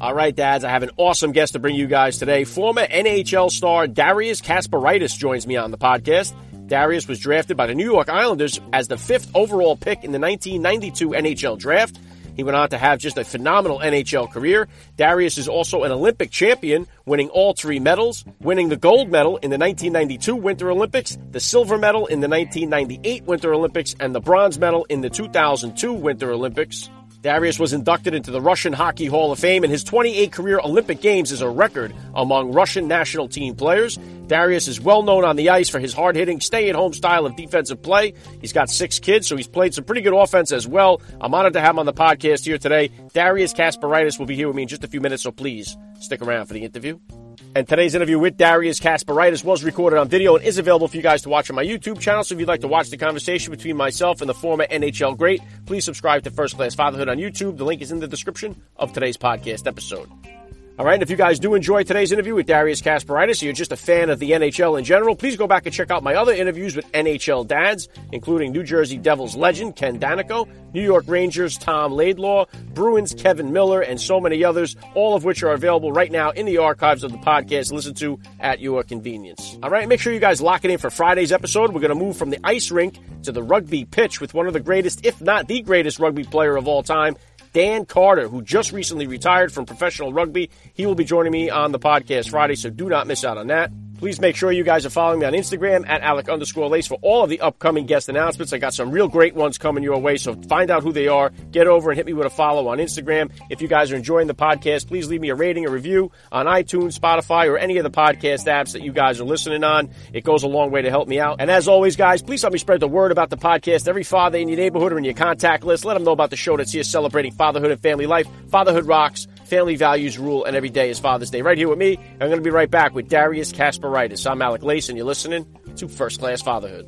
All right, dads, I have an awesome guest to bring you guys today. Former NHL star Darius Kasparaitis joins me on the podcast. Darius was drafted by the New York Islanders as the fifth overall pick in the 1992 NHL draft. He went on to have just a phenomenal NHL career. Darius is also an Olympic champion, winning all three medals, winning the gold medal in the 1992 Winter Olympics, the silver medal in the 1998 Winter Olympics, and the bronze medal in the 2002 Winter Olympics. Darius was inducted into the Russian Hockey Hall of Fame, and his 28 career Olympic Games is a record among Russian national team players. Darius is well known on the ice for his hard hitting, stay at home style of defensive play. He's got six kids, so he's played some pretty good offense as well. I'm honored to have him on the podcast here today. Darius Kasparaitis will be here with me in just a few minutes, so please stick around for the interview. And today's interview with Darius Kasparaitis was recorded on video and is available for you guys to watch on my YouTube channel. So if you'd like to watch the conversation between myself and the former NHL great, please subscribe to First Class Fatherhood on YouTube. The link is in the description of today's podcast episode. All right, and if you guys do enjoy today's interview with Darius Kasparaitis, or you're just a fan of the NHL in general, please go back and check out my other interviews with NHL dads, including New Jersey Devils legend Ken Daneyko, New York Rangers Tom Laidlaw, Bruins Kevin Miller, and so many others, all of which are available right now in the archives of the podcast. Listen to at your convenience. All right, make sure you guys lock it in for Friday's episode. We're going to move from the ice rink to the rugby pitch with one of the greatest, if not the greatest, rugby player of all time, Dan Carter, who just recently retired from professional rugby. He will be joining me on the podcast Friday, so do not miss out on that. Please make sure you guys are following me on Instagram at Alec underscore Lace for all of the upcoming guest announcements. I got some real great ones coming your way, so find out who they are. Get over and hit me with a follow on Instagram. If you guys are enjoying the podcast, please leave me a rating, a review on iTunes, Spotify, or any of the podcast apps that you guys are listening on. It goes a long way to help me out. And as always, guys, please help me spread the word about the podcast. Every father in your neighborhood or in your contact list, let them know about the show that's here celebrating fatherhood and family life. Fatherhood rocks. Family values rule, and every day is Father's Day. Right here with me. I'm going to be right back with Darius Kasparaitis. I'm Alec Lace, and you're listening to First Class Fatherhood.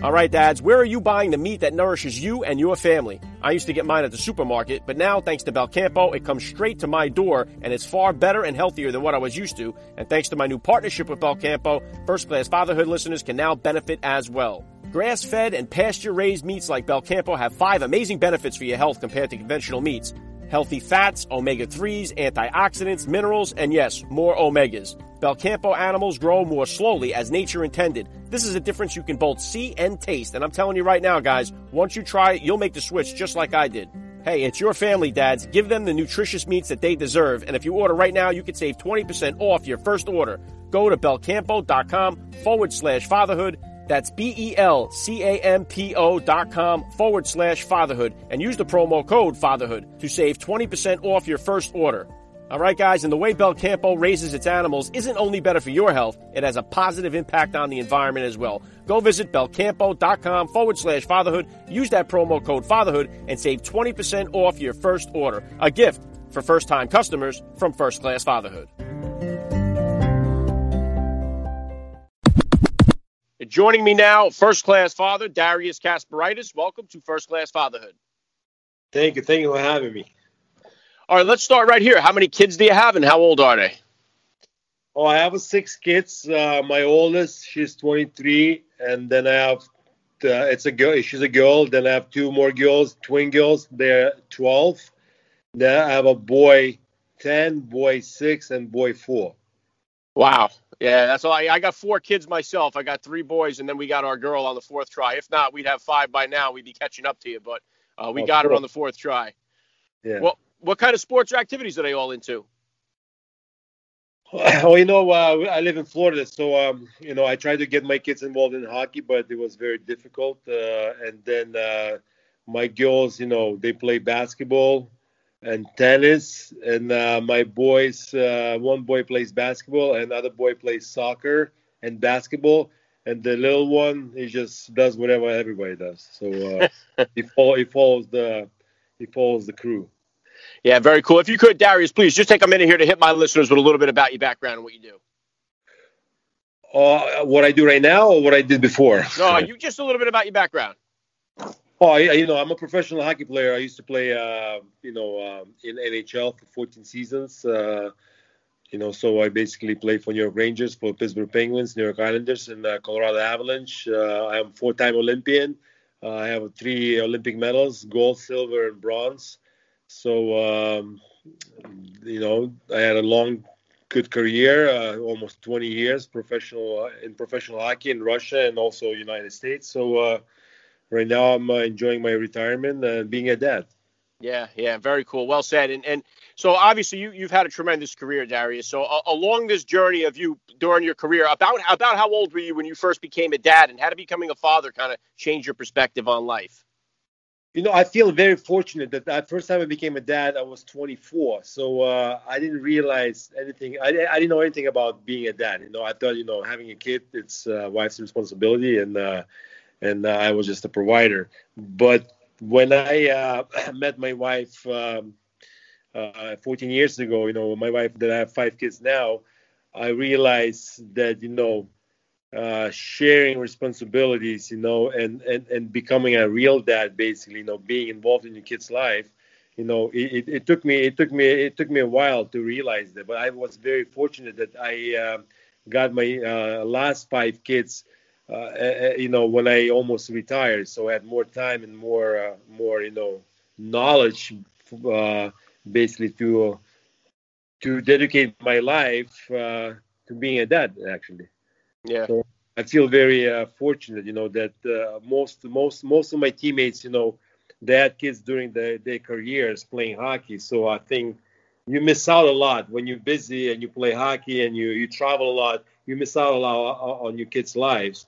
All right, dads, where are you buying the meat that nourishes you and your family? I used to get mine at the supermarket, but now, thanks to Belcampo, it comes straight to my door and it's far better and healthier than what I was used to. And thanks to my new partnership with Belcampo, first class fatherhood listeners can now benefit as well. Grass fed and pasture raised meats like Belcampo have five amazing benefits for your health compared to conventional meats healthy fats, omega 3s, antioxidants, minerals, and yes, more omegas. Belcampo animals grow more slowly as nature intended. This is a difference you can both see and taste. And I'm telling you right now, guys, once you try it, you'll make the switch just like I did. Hey, it's your family, dads. Give them the nutritious meats that they deserve. And if you order right now, you can save 20% off your first order. Go to belcampo.com forward slash fatherhood. That's B E L C A M P O dot com forward slash fatherhood and use the promo code fatherhood to save 20% off your first order. All right, guys, and the way Belcampo raises its animals isn't only better for your health, it has a positive impact on the environment as well. Go visit belcampo.com forward slash fatherhood, use that promo code fatherhood, and save 20% off your first order. A gift for first time customers from First Class Fatherhood. Joining me now, first class father Darius Kasparaitis. Welcome to First Class Fatherhood. Thank you. Thank you for having me. All right, let's start right here. How many kids do you have, and how old are they? Oh, I have six kids. Uh, my oldest, she's 23, and then I have uh, it's a girl. She's a girl. Then I have two more girls, twin girls. They're 12. Then I have a boy, 10, boy six, and boy four. Wow. Yeah, that's all. I, I got four kids myself. I got three boys, and then we got our girl on the fourth try. If not, we'd have five by now. We'd be catching up to you, but uh, we oh, got cool. her on the fourth try. Yeah. Well, what kind of sports or activities are they all into? Well, you know, uh, I live in Florida, so um, you know, I tried to get my kids involved in hockey, but it was very difficult. Uh, and then uh, my girls, you know, they play basketball and tennis, and uh, my boys, uh, one boy plays basketball, and other boy plays soccer and basketball. and the little one he just does whatever everybody does. So uh, he follow, he follows the he follows the crew. Yeah, very cool. If you could, Darius, please just take a minute here to hit my listeners with a little bit about your background and what you do. Uh, what I do right now or what I did before? No, you just a little bit about your background. Oh, I, you know, I'm a professional hockey player. I used to play, uh, you know, um, in NHL for 14 seasons. Uh, you know, so I basically played for New York Rangers, for Pittsburgh Penguins, New York Islanders, and uh, Colorado Avalanche. Uh, I am four-time Olympian. Uh, I have three Olympic medals: gold, silver, and bronze. So, um, you know, I had a long, good career, uh, almost 20 years professional uh, in professional hockey in Russia and also United States. So, uh, right now I'm enjoying my retirement and being a dad. Yeah, yeah, very cool. Well said. And and so obviously you you've had a tremendous career, Darius. So uh, along this journey of you during your career, about about how old were you when you first became a dad, and how did becoming a father kind of change your perspective on life? You know, I feel very fortunate that the first time I became a dad, I was 24. So uh, I didn't realize anything. I, I didn't know anything about being a dad. You know, I thought you know having a kid it's uh, wife's responsibility, and uh, and uh, I was just a provider. But when I uh, met my wife um, uh, 14 years ago, you know, my wife that I have five kids now, I realized that you know, uh, sharing responsibilities, you know, and, and and becoming a real dad, basically, you know, being involved in your kid's life, you know, it, it, it took me it took me it took me a while to realize that, but I was very fortunate that I uh, got my uh, last five kids uh, uh, you know, when I almost retired, so I had more time and more, uh, more, you know, knowledge, basically to to dedicate my life to being a dad, actually. Yeah. So I feel very uh, fortunate, you know, that uh, most most most of my teammates, you know, they had kids during the, their careers playing hockey. So I think you miss out a lot when you're busy and you play hockey and you you travel a lot. You miss out a lot on your kids' lives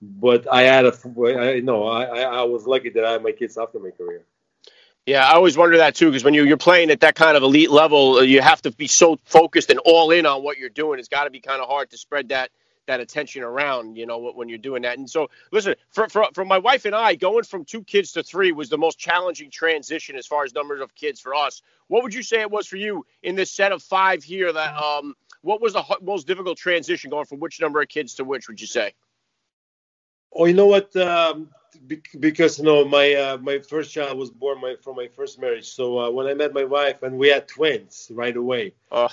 but I had a, I, no, I, I was lucky that I had my kids after my career. Yeah, I always wonder that too, because when you, you're playing at that kind of elite level, uh, you have to be so focused and all in on what you're doing. It's got to be kind of hard to spread that that attention around, you know, when you're doing that. And so, listen, for, for, for my wife and I, going from two kids to three was the most challenging transition as far as numbers of kids for us. What would you say it was for you in this set of five here? That um, what was the most difficult transition going from which number of kids to which? Would you say? Oh, you know what? Um, because you know my uh, my first child was born my, from my first marriage. So uh, when I met my wife and we had twins right away. Oh.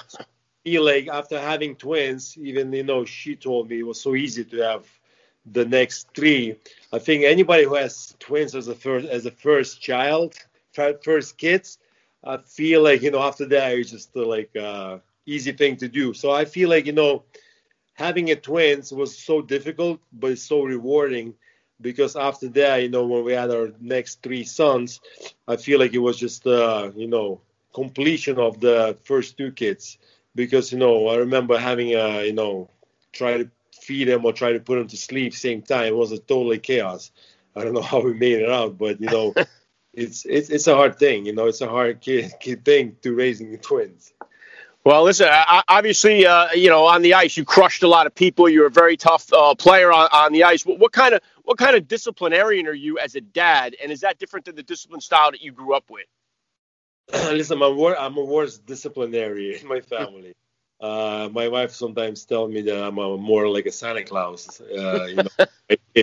Like after having twins, even you know she told me it was so easy to have the next three. I think anybody who has twins as a first as a first child, first kids, I feel like you know after that it's just uh, like uh, easy thing to do. So I feel like you know having a twins was so difficult, but it's so rewarding because after that, you know, when we had our next three sons, I feel like it was just, uh, you know, completion of the first two kids. Because, you know, I remember having, a, you know, try to feed them or try to put them to sleep same time. It was a totally chaos. I don't know how we made it out, but, you know, it's, it's, it's a hard thing. You know, it's a hard kid, kid thing to raising twins. Well, listen, obviously, uh, you know, on the ice, you crushed a lot of people. You're a very tough uh, player on, on the ice. What, what, kind of what kind of disciplinarian are you as a dad, and is that different than the discipline style that you grew up with? listen, I'm, wor- I'm a worse disciplinary in my family. Uh, my wife sometimes tells me that I'm a, more like a Santa Claus. Uh, you know,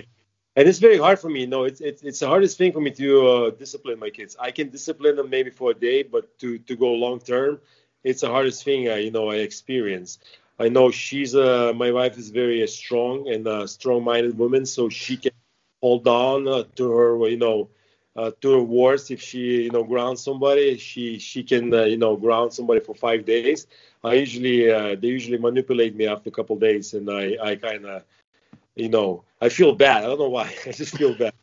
and it's very hard for me. You know, it's it's, it's the hardest thing for me to uh, discipline my kids. I can discipline them maybe for a day, but to to go long term it's the hardest thing I, you know, I experience. I know she's uh, my wife is very strong and a strong-minded woman, so she can hold on uh, to her, you know, uh, to her. If she, you know, grounds somebody, she she can, uh, you know, ground somebody for five days. I usually uh, they usually manipulate me after a couple days, and I I kind of, you know, I feel bad. I don't know why. I just feel bad.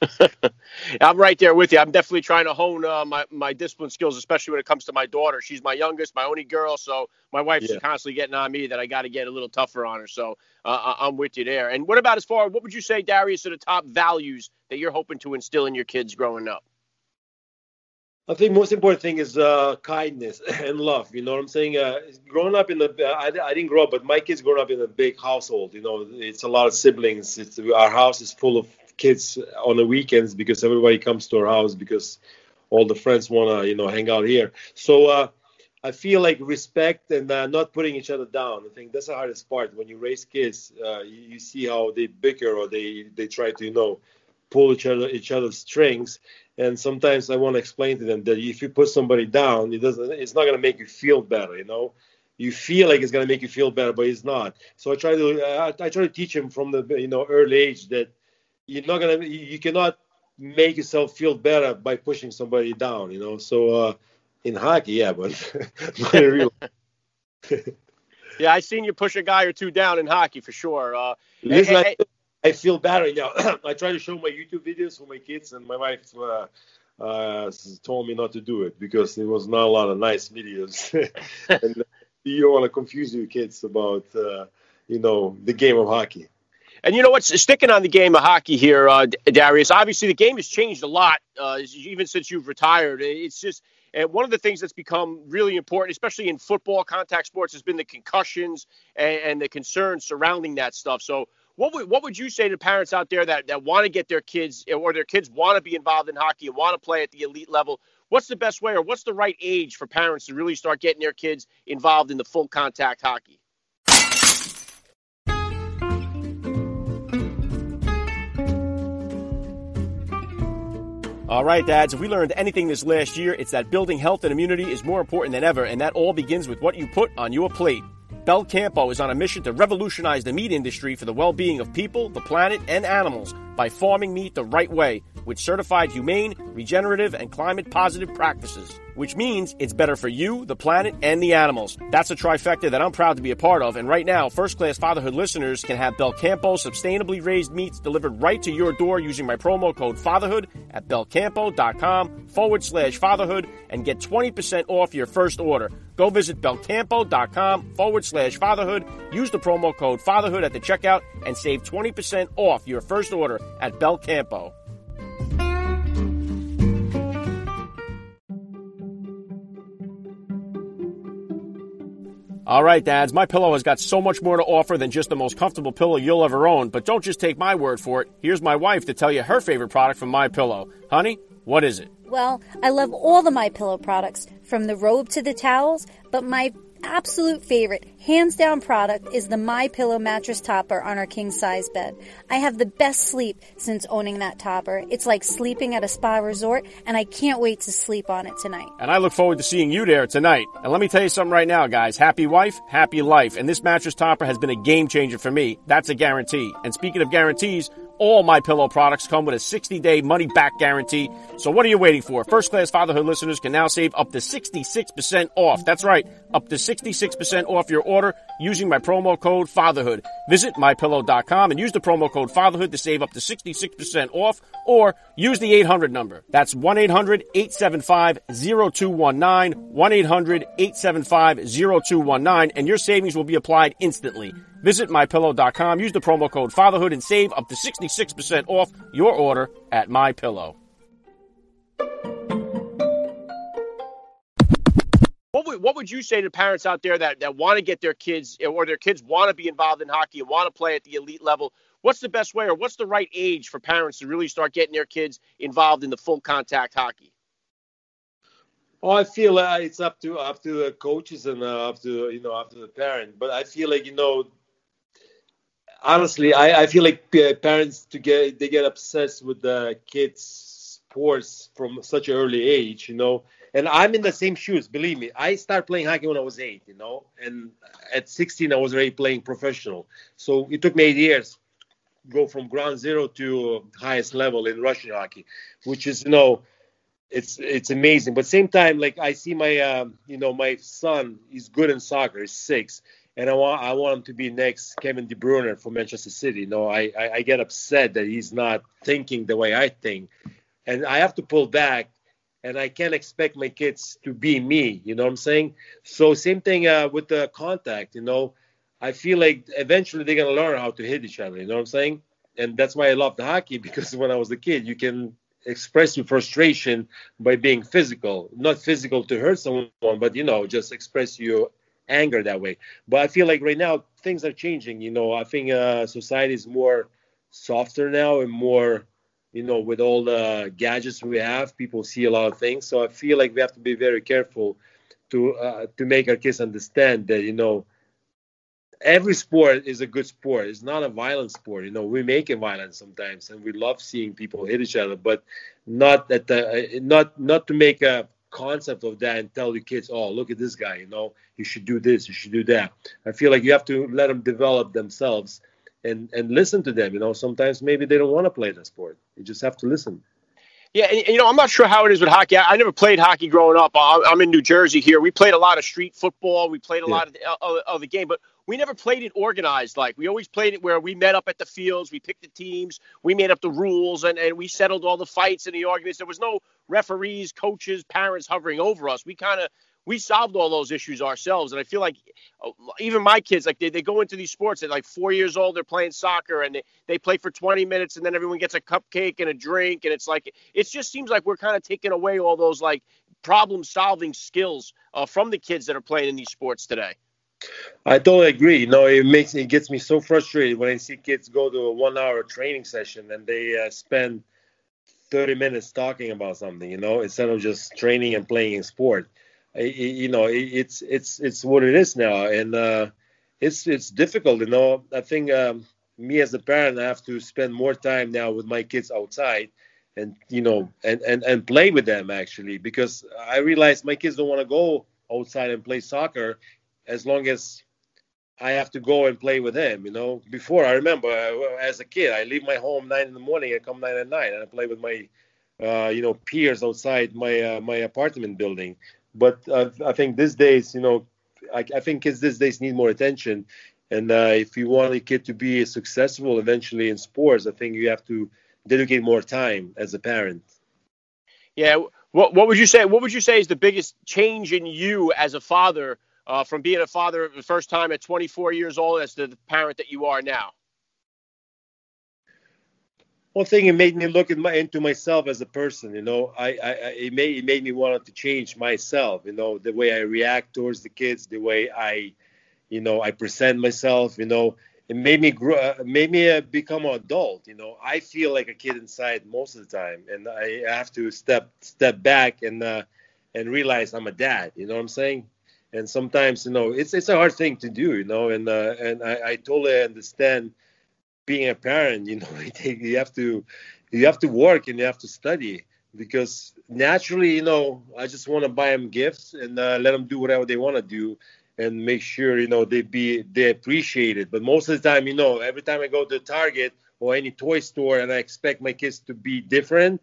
I'm right there with you. I'm definitely trying to hone uh, my my discipline skills, especially when it comes to my daughter. She's my youngest, my only girl, so my wife's yeah. constantly getting on me that I got to get a little tougher on her. So uh, I'm with you there. And what about as far? What would you say, Darius, are the top values that you're hoping to instill in your kids growing up? I think most important thing is uh, kindness and love. You know what I'm saying? Uh, growing up in the, I, I didn't grow up, but my kids growing up in a big household. You know, it's a lot of siblings. It's our house is full of kids on the weekends because everybody comes to our house because all the friends wanna you know hang out here. So uh, I feel like respect and uh, not putting each other down. I think that's the hardest part when you raise kids. Uh, you, you see how they bicker or they they try to you know pull each other each other's strings and sometimes I want to explain to them that if you put somebody down, it doesn't. It's not to make you feel better. You know, you feel like it's to make you feel better, but it's not. So I try to uh, I try to teach them from the you know early age that you're not gonna you cannot make yourself feel better by pushing somebody down. You know, so uh, in hockey, yeah, but real. yeah, I seen you push a guy or two down in hockey for sure. Uh, hey, hey, I feel better. You know, I try to show my YouTube videos for my kids, and my wife uh, uh, told me not to do it because there was not a lot of nice videos, and you don't want to confuse your kids about uh, you know the game of hockey. And you know what's sticking on the game of hockey here, uh, Darius? Obviously, the game has changed a lot, uh, even since you've retired. It's just and one of the things that's become really important, especially in football, contact sports, has been the concussions and, and the concerns surrounding that stuff. So, what would what would you say to parents out there that, that want to get their kids or their kids want to be involved in hockey and want to play at the elite level? What's the best way or what's the right age for parents to really start getting their kids involved in the full contact hockey? All right, dads, if we learned anything this last year, it's that building health and immunity is more important than ever, and that all begins with what you put on your plate. Belcampo is on a mission to revolutionize the meat industry for the well being of people, the planet, and animals by farming meat the right way with certified humane, regenerative, and climate positive practices. Which means it's better for you, the planet, and the animals. That's a trifecta that I'm proud to be a part of, and right now, First Class Fatherhood listeners can have Belcampo sustainably raised meats delivered right to your door using my promo code FATHERHOOD at belcampo.com forward slash fatherhood and get 20% off your first order. Go visit belcampo.com forward slash fatherhood. Use the promo code fatherhood at the checkout and save 20% off your first order at Belcampo. All right, dads, my pillow has got so much more to offer than just the most comfortable pillow you'll ever own, but don't just take my word for it. Here's my wife to tell you her favorite product from my pillow. Honey, what is it? Well, I love all the my pillow products, from the robe to the towels, but my absolute favorite, hands down product is the My Pillow mattress topper on our king size bed. I have the best sleep since owning that topper. It's like sleeping at a spa resort, and I can't wait to sleep on it tonight. And I look forward to seeing you there tonight. And let me tell you something right now, guys. Happy wife, happy life. And this mattress topper has been a game changer for me. That's a guarantee. And speaking of guarantees, all my pillow products come with a 60-day money-back guarantee. So what are you waiting for? First-class fatherhood listeners can now save up to 66% off. That's right, up to 66% off your order using my promo code FATHERHOOD. Visit mypillow.com and use the promo code FATHERHOOD to save up to 66% off or use the 800 number. That's 1-800-875-0219, 1-800-875-0219 and your savings will be applied instantly. Visit mypillow.com, use the promo code FATHERHOOD and save up to 66% off your order at MyPillow. What would, what would you say to parents out there that, that want to get their kids or their kids want to be involved in hockey and want to play at the elite level? What's the best way or what's the right age for parents to really start getting their kids involved in the full contact hockey? Oh, I feel uh, it's up to up to the coaches and uh, up to you know up to the parent. But I feel like you know honestly, I, I feel like uh, parents to get they get obsessed with the kids' sports from such an early age, you know. And I'm in the same shoes. Believe me, I started playing hockey when I was eight, you know, and at 16 I was already playing professional. So it took me eight years to go from ground zero to highest level in Russian hockey, which is you know it's it's amazing. But same time, like I see my um, you know my son, he's good in soccer. He's six, and I want I want him to be next Kevin De Bruyne for Manchester City. No, I, I, I get upset that he's not thinking the way I think, and I have to pull back, and I can't expect my kids to be me. You know what I'm saying? So same thing uh, with the contact. You know, I feel like eventually they're gonna learn how to hit each other. You know what I'm saying? And that's why I love the hockey because when I was a kid, you can express your frustration by being physical, not physical to hurt someone, but you know, just express your anger that way. But I feel like right now things are changing. You know, I think uh, society is more softer now and more, you know, with all the gadgets we have, people see a lot of things. So I feel like we have to be very careful to uh, to make our kids understand that you know every sport is a good sport. It's not a violent sport. You know, we make it violent sometimes, and we love seeing people hit each other, but not at the not not to make a concept of that and tell the kids, oh, look at this guy. You know, you should do this, you should do that. I feel like you have to let them develop themselves and and listen to them. You know, sometimes maybe they don't want to play the sport. You just have to listen. Yeah, and, you know, I'm not sure how it is with hockey. I, I never played hockey growing up. I'm, I'm, in New Jersey here. We played a lot of street football. We played a yeah. lot of the, of, of the game, but we never played it organized. Like we always played it where we met up at the fields, we picked the teams, we made up the rules, and, and we settled all the fights and the arguments. There was no referees, coaches, parents hovering over us. We kind of we solved all those issues ourselves. And I feel like uh, even my kids, like they, they go into these sports at like four years old, they're playing soccer and they, they play for 20 minutes and then everyone gets a cupcake and a drink. And it's like, it just seems like we're kind of taking away all those like problem solving skills uh, from the kids that are playing in these sports today. I totally agree. Know, it makes it gets me so frustrated when I see kids go to a one-hour training session and they uh, spend 30 minutes talking about something. You know, instead of just training and playing a sport you know it's it's it's what it is now. And uh, it's it's difficult you know. I think um, me as a parent i have to spend more time now with my kids outside and you know and and, and play with them actually because i realize my kids don't want to go outside and play soccer as long as i have to go and play with them you know. Before i remember as a kid i leave my home nine in the morning and come nine at night and i play with my uh, you know peers outside my uh, my apartment building but uh, I think these days, you know, I, I, think kids these days need more attention. And uh, if you want a kid to be successful eventually in sports, I think you have to dedicate more time as a parent. Yeah. What What would you say? What would you say is the biggest change in you as a father uh, from being a father the first time at 24 years old as the parent that you are now? One thing it made me look my, into myself as a person you know. I, I, it made it made me want to change myself you know the way i react towards the kids the way i you know i present myself you know. It made me grow uh, made me uh, become an adult you know. I feel like a kid inside most of the time and i have to step step back and uh, and realize i'm a dad you know what i'm saying? And sometimes you know it's it's a hard thing to do you know and uh, and I, I totally understand being a parent, you know, you have to you have to work and you have to study because naturally, you know, I just want to buy them gifts and uh, let them do whatever they want to do and make sure you know they be they appreciate it. But most of the time, you know, every time I go to Target or any toy store and I expect my kids to be different,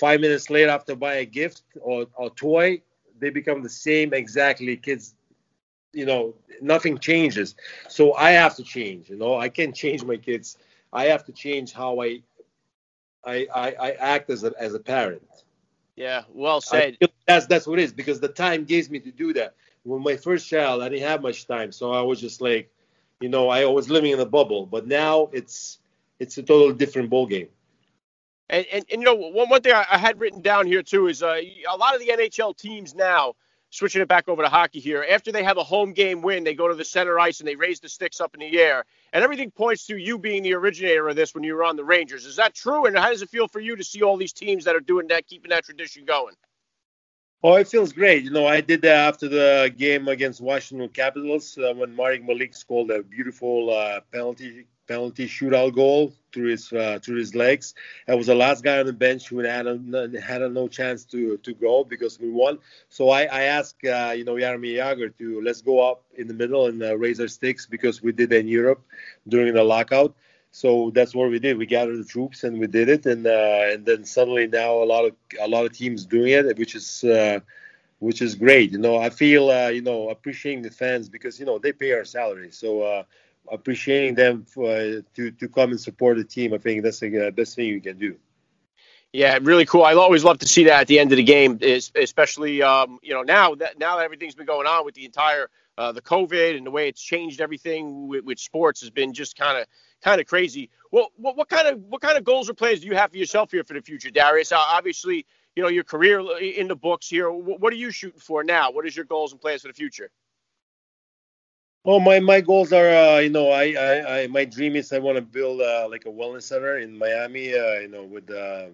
five minutes later after buy a gift or a toy, they become the same exactly. Kids you know nothing changes. So i have to change you know i can't change my kids. I have to change how i i i, I act as a as a parent. Yeah well said. that's that's what it is because the time gives me to do that. When my first child i didn't have much time so i was just like you know i was living in a bubble. But now it's it's a totally different ball game and, and, and you know one, one thing I, I had written down here too is uh, a lot of the nhl teams now switching it back over to hockey here. After they have a home game win, they go to the center ice and they raise the sticks up in the air. And everything points to you being the originator of this when you were on the Rangers. Is that true? And how does it feel for you to see all these teams that are doing that, keeping that tradition going? Oh, it feels great. You know, I did that after the game against Washington Capitals uh, when Marek Malik scored a beautiful uh, penalty penalty shootout goal through his uh, through his legs. I was the last guy on the bench who had a, had a no chance to to go because we won. So I, I asked uh, you know Jaromir to let's go up in the middle and uh, raise our sticks because we did in Europe during the lockout. So that's what we did. We gathered the troops and we did it, and uh, and then suddenly now a lot of a lot of teams doing it, which is uh, which is great. You know, I feel uh, you know appreciating the fans because you know they pay our salary. So appreciating them for, uh, to to come and support the team. I think that's the uh, best thing you can do. Yeah, really cool. I always love to see that at the end of the game, especially um, you know now that now that everything's been going on with the entire uh, the COVID and the way it's changed everything with, with sports has been just kind of kind of crazy. Well, what, what kind of what kind of goals or plans do you have for yourself here for the future, Darius? Uh, obviously, you know your career in the books here. What are you shooting for now? What is your goals and plans for the future? Well, my, my goals are, uh, you know, I, I, I, my dream is I want to build uh, like a wellness center in Miami, uh, you know, with uh,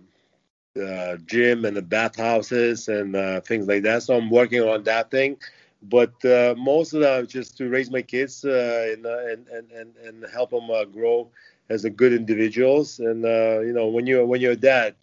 the gym and the bathhouses and uh, things like that. So I'm working on that thing. But uh, most of that just to raise my kids and, and, and, and, and help them grow as a good individuals. And, you know, when you're, when you're a dad,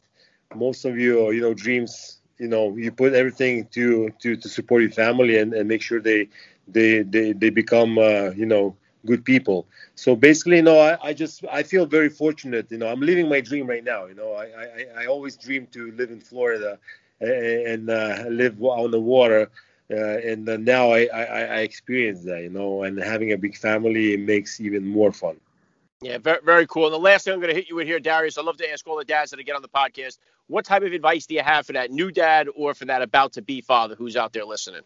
most of your, you know, dreams, you know, you put everything to, to, to support your family and, and make sure they, they they, they become uh, you know good people so basically you know I, I just i feel very fortunate you know i'm living my dream right now you know i i, I always dreamed to live in florida and uh, live on the water uh, and uh, now I, I i experience that you know and having a big family makes even more fun yeah, very, very cool. And the last thing I'm going to hit you with here, Darius, I love to ask all the dads that get on the podcast, what type of advice do you have for that new dad or for that about to be father who's out there listening?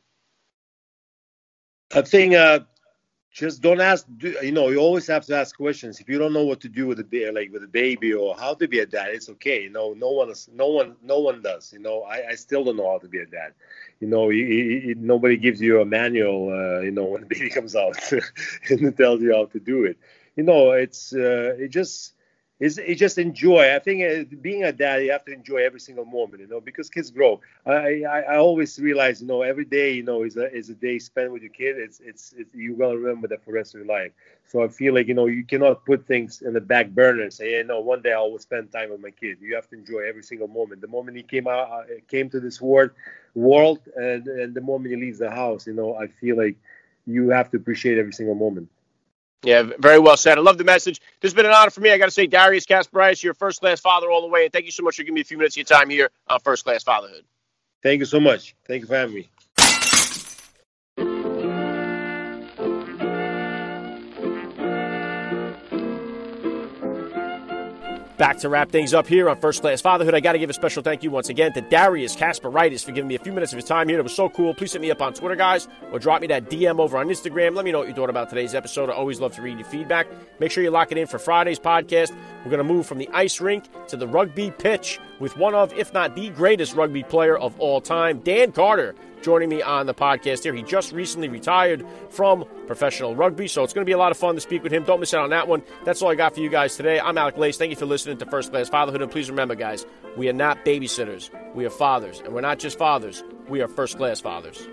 I think uh, just don't ask. You know, you always have to ask questions. If you don't know what to do with a like with a baby or how to be a dad, it's okay. You know, no one, is, no one, no one does. You know, I, I still don't know how to be a dad. You know, nobody gives you a manual. Uh, you know, when the baby comes out and tells you how to do it. You know, it's uh, it just is you just enjoy. I think uh, being a dad, you have to enjoy every single moment, you know, because kids grow. I, I, I always realize, you know, every day, you know, is a is a day spent with your kid. It's it's, it's you're gonna remember that for the rest of your life. So I feel like you know you cannot put things in the back burner and say, hey, no, one day I will spend time with my kid. You have to enjoy every single moment. The moment he came out, uh, came to this world, world, and and the moment he leaves the house, you know, I feel like you have to appreciate every single moment. Yeah, very well said. I love the message. This has been an honor for me. I got to say, Darius Kasparaitis, you're first class father all the way. And thank you so much for giving me a few minutes of your time here on First Class Fatherhood. Thank you so much. Thank you for having me. Back to wrap things up here on First Class Fatherhood. I got to give a special thank you once again to Darius Kasparaitis for giving me a few minutes of his time here. It was so cool. Please hit me up on Twitter, guys, or drop me that DM over on Instagram. Let me know what you thought about today's episode. I always love to read your feedback. Make sure you lock it in for Friday's podcast. We're going to move from the ice rink to the rugby pitch with one of, if not the greatest rugby player of all time, Dan Carter joining me on the podcast here. He just recently retired from professional rugby, so it's going to be a lot of fun to speak with him. Don't miss out on that one. That's all I got for you guys today. I'm Alec Lace. Thank you for listening to First Class Fatherhood. And please remember, guys, we are not babysitters. We are fathers. And we're not just fathers, we are first class fathers.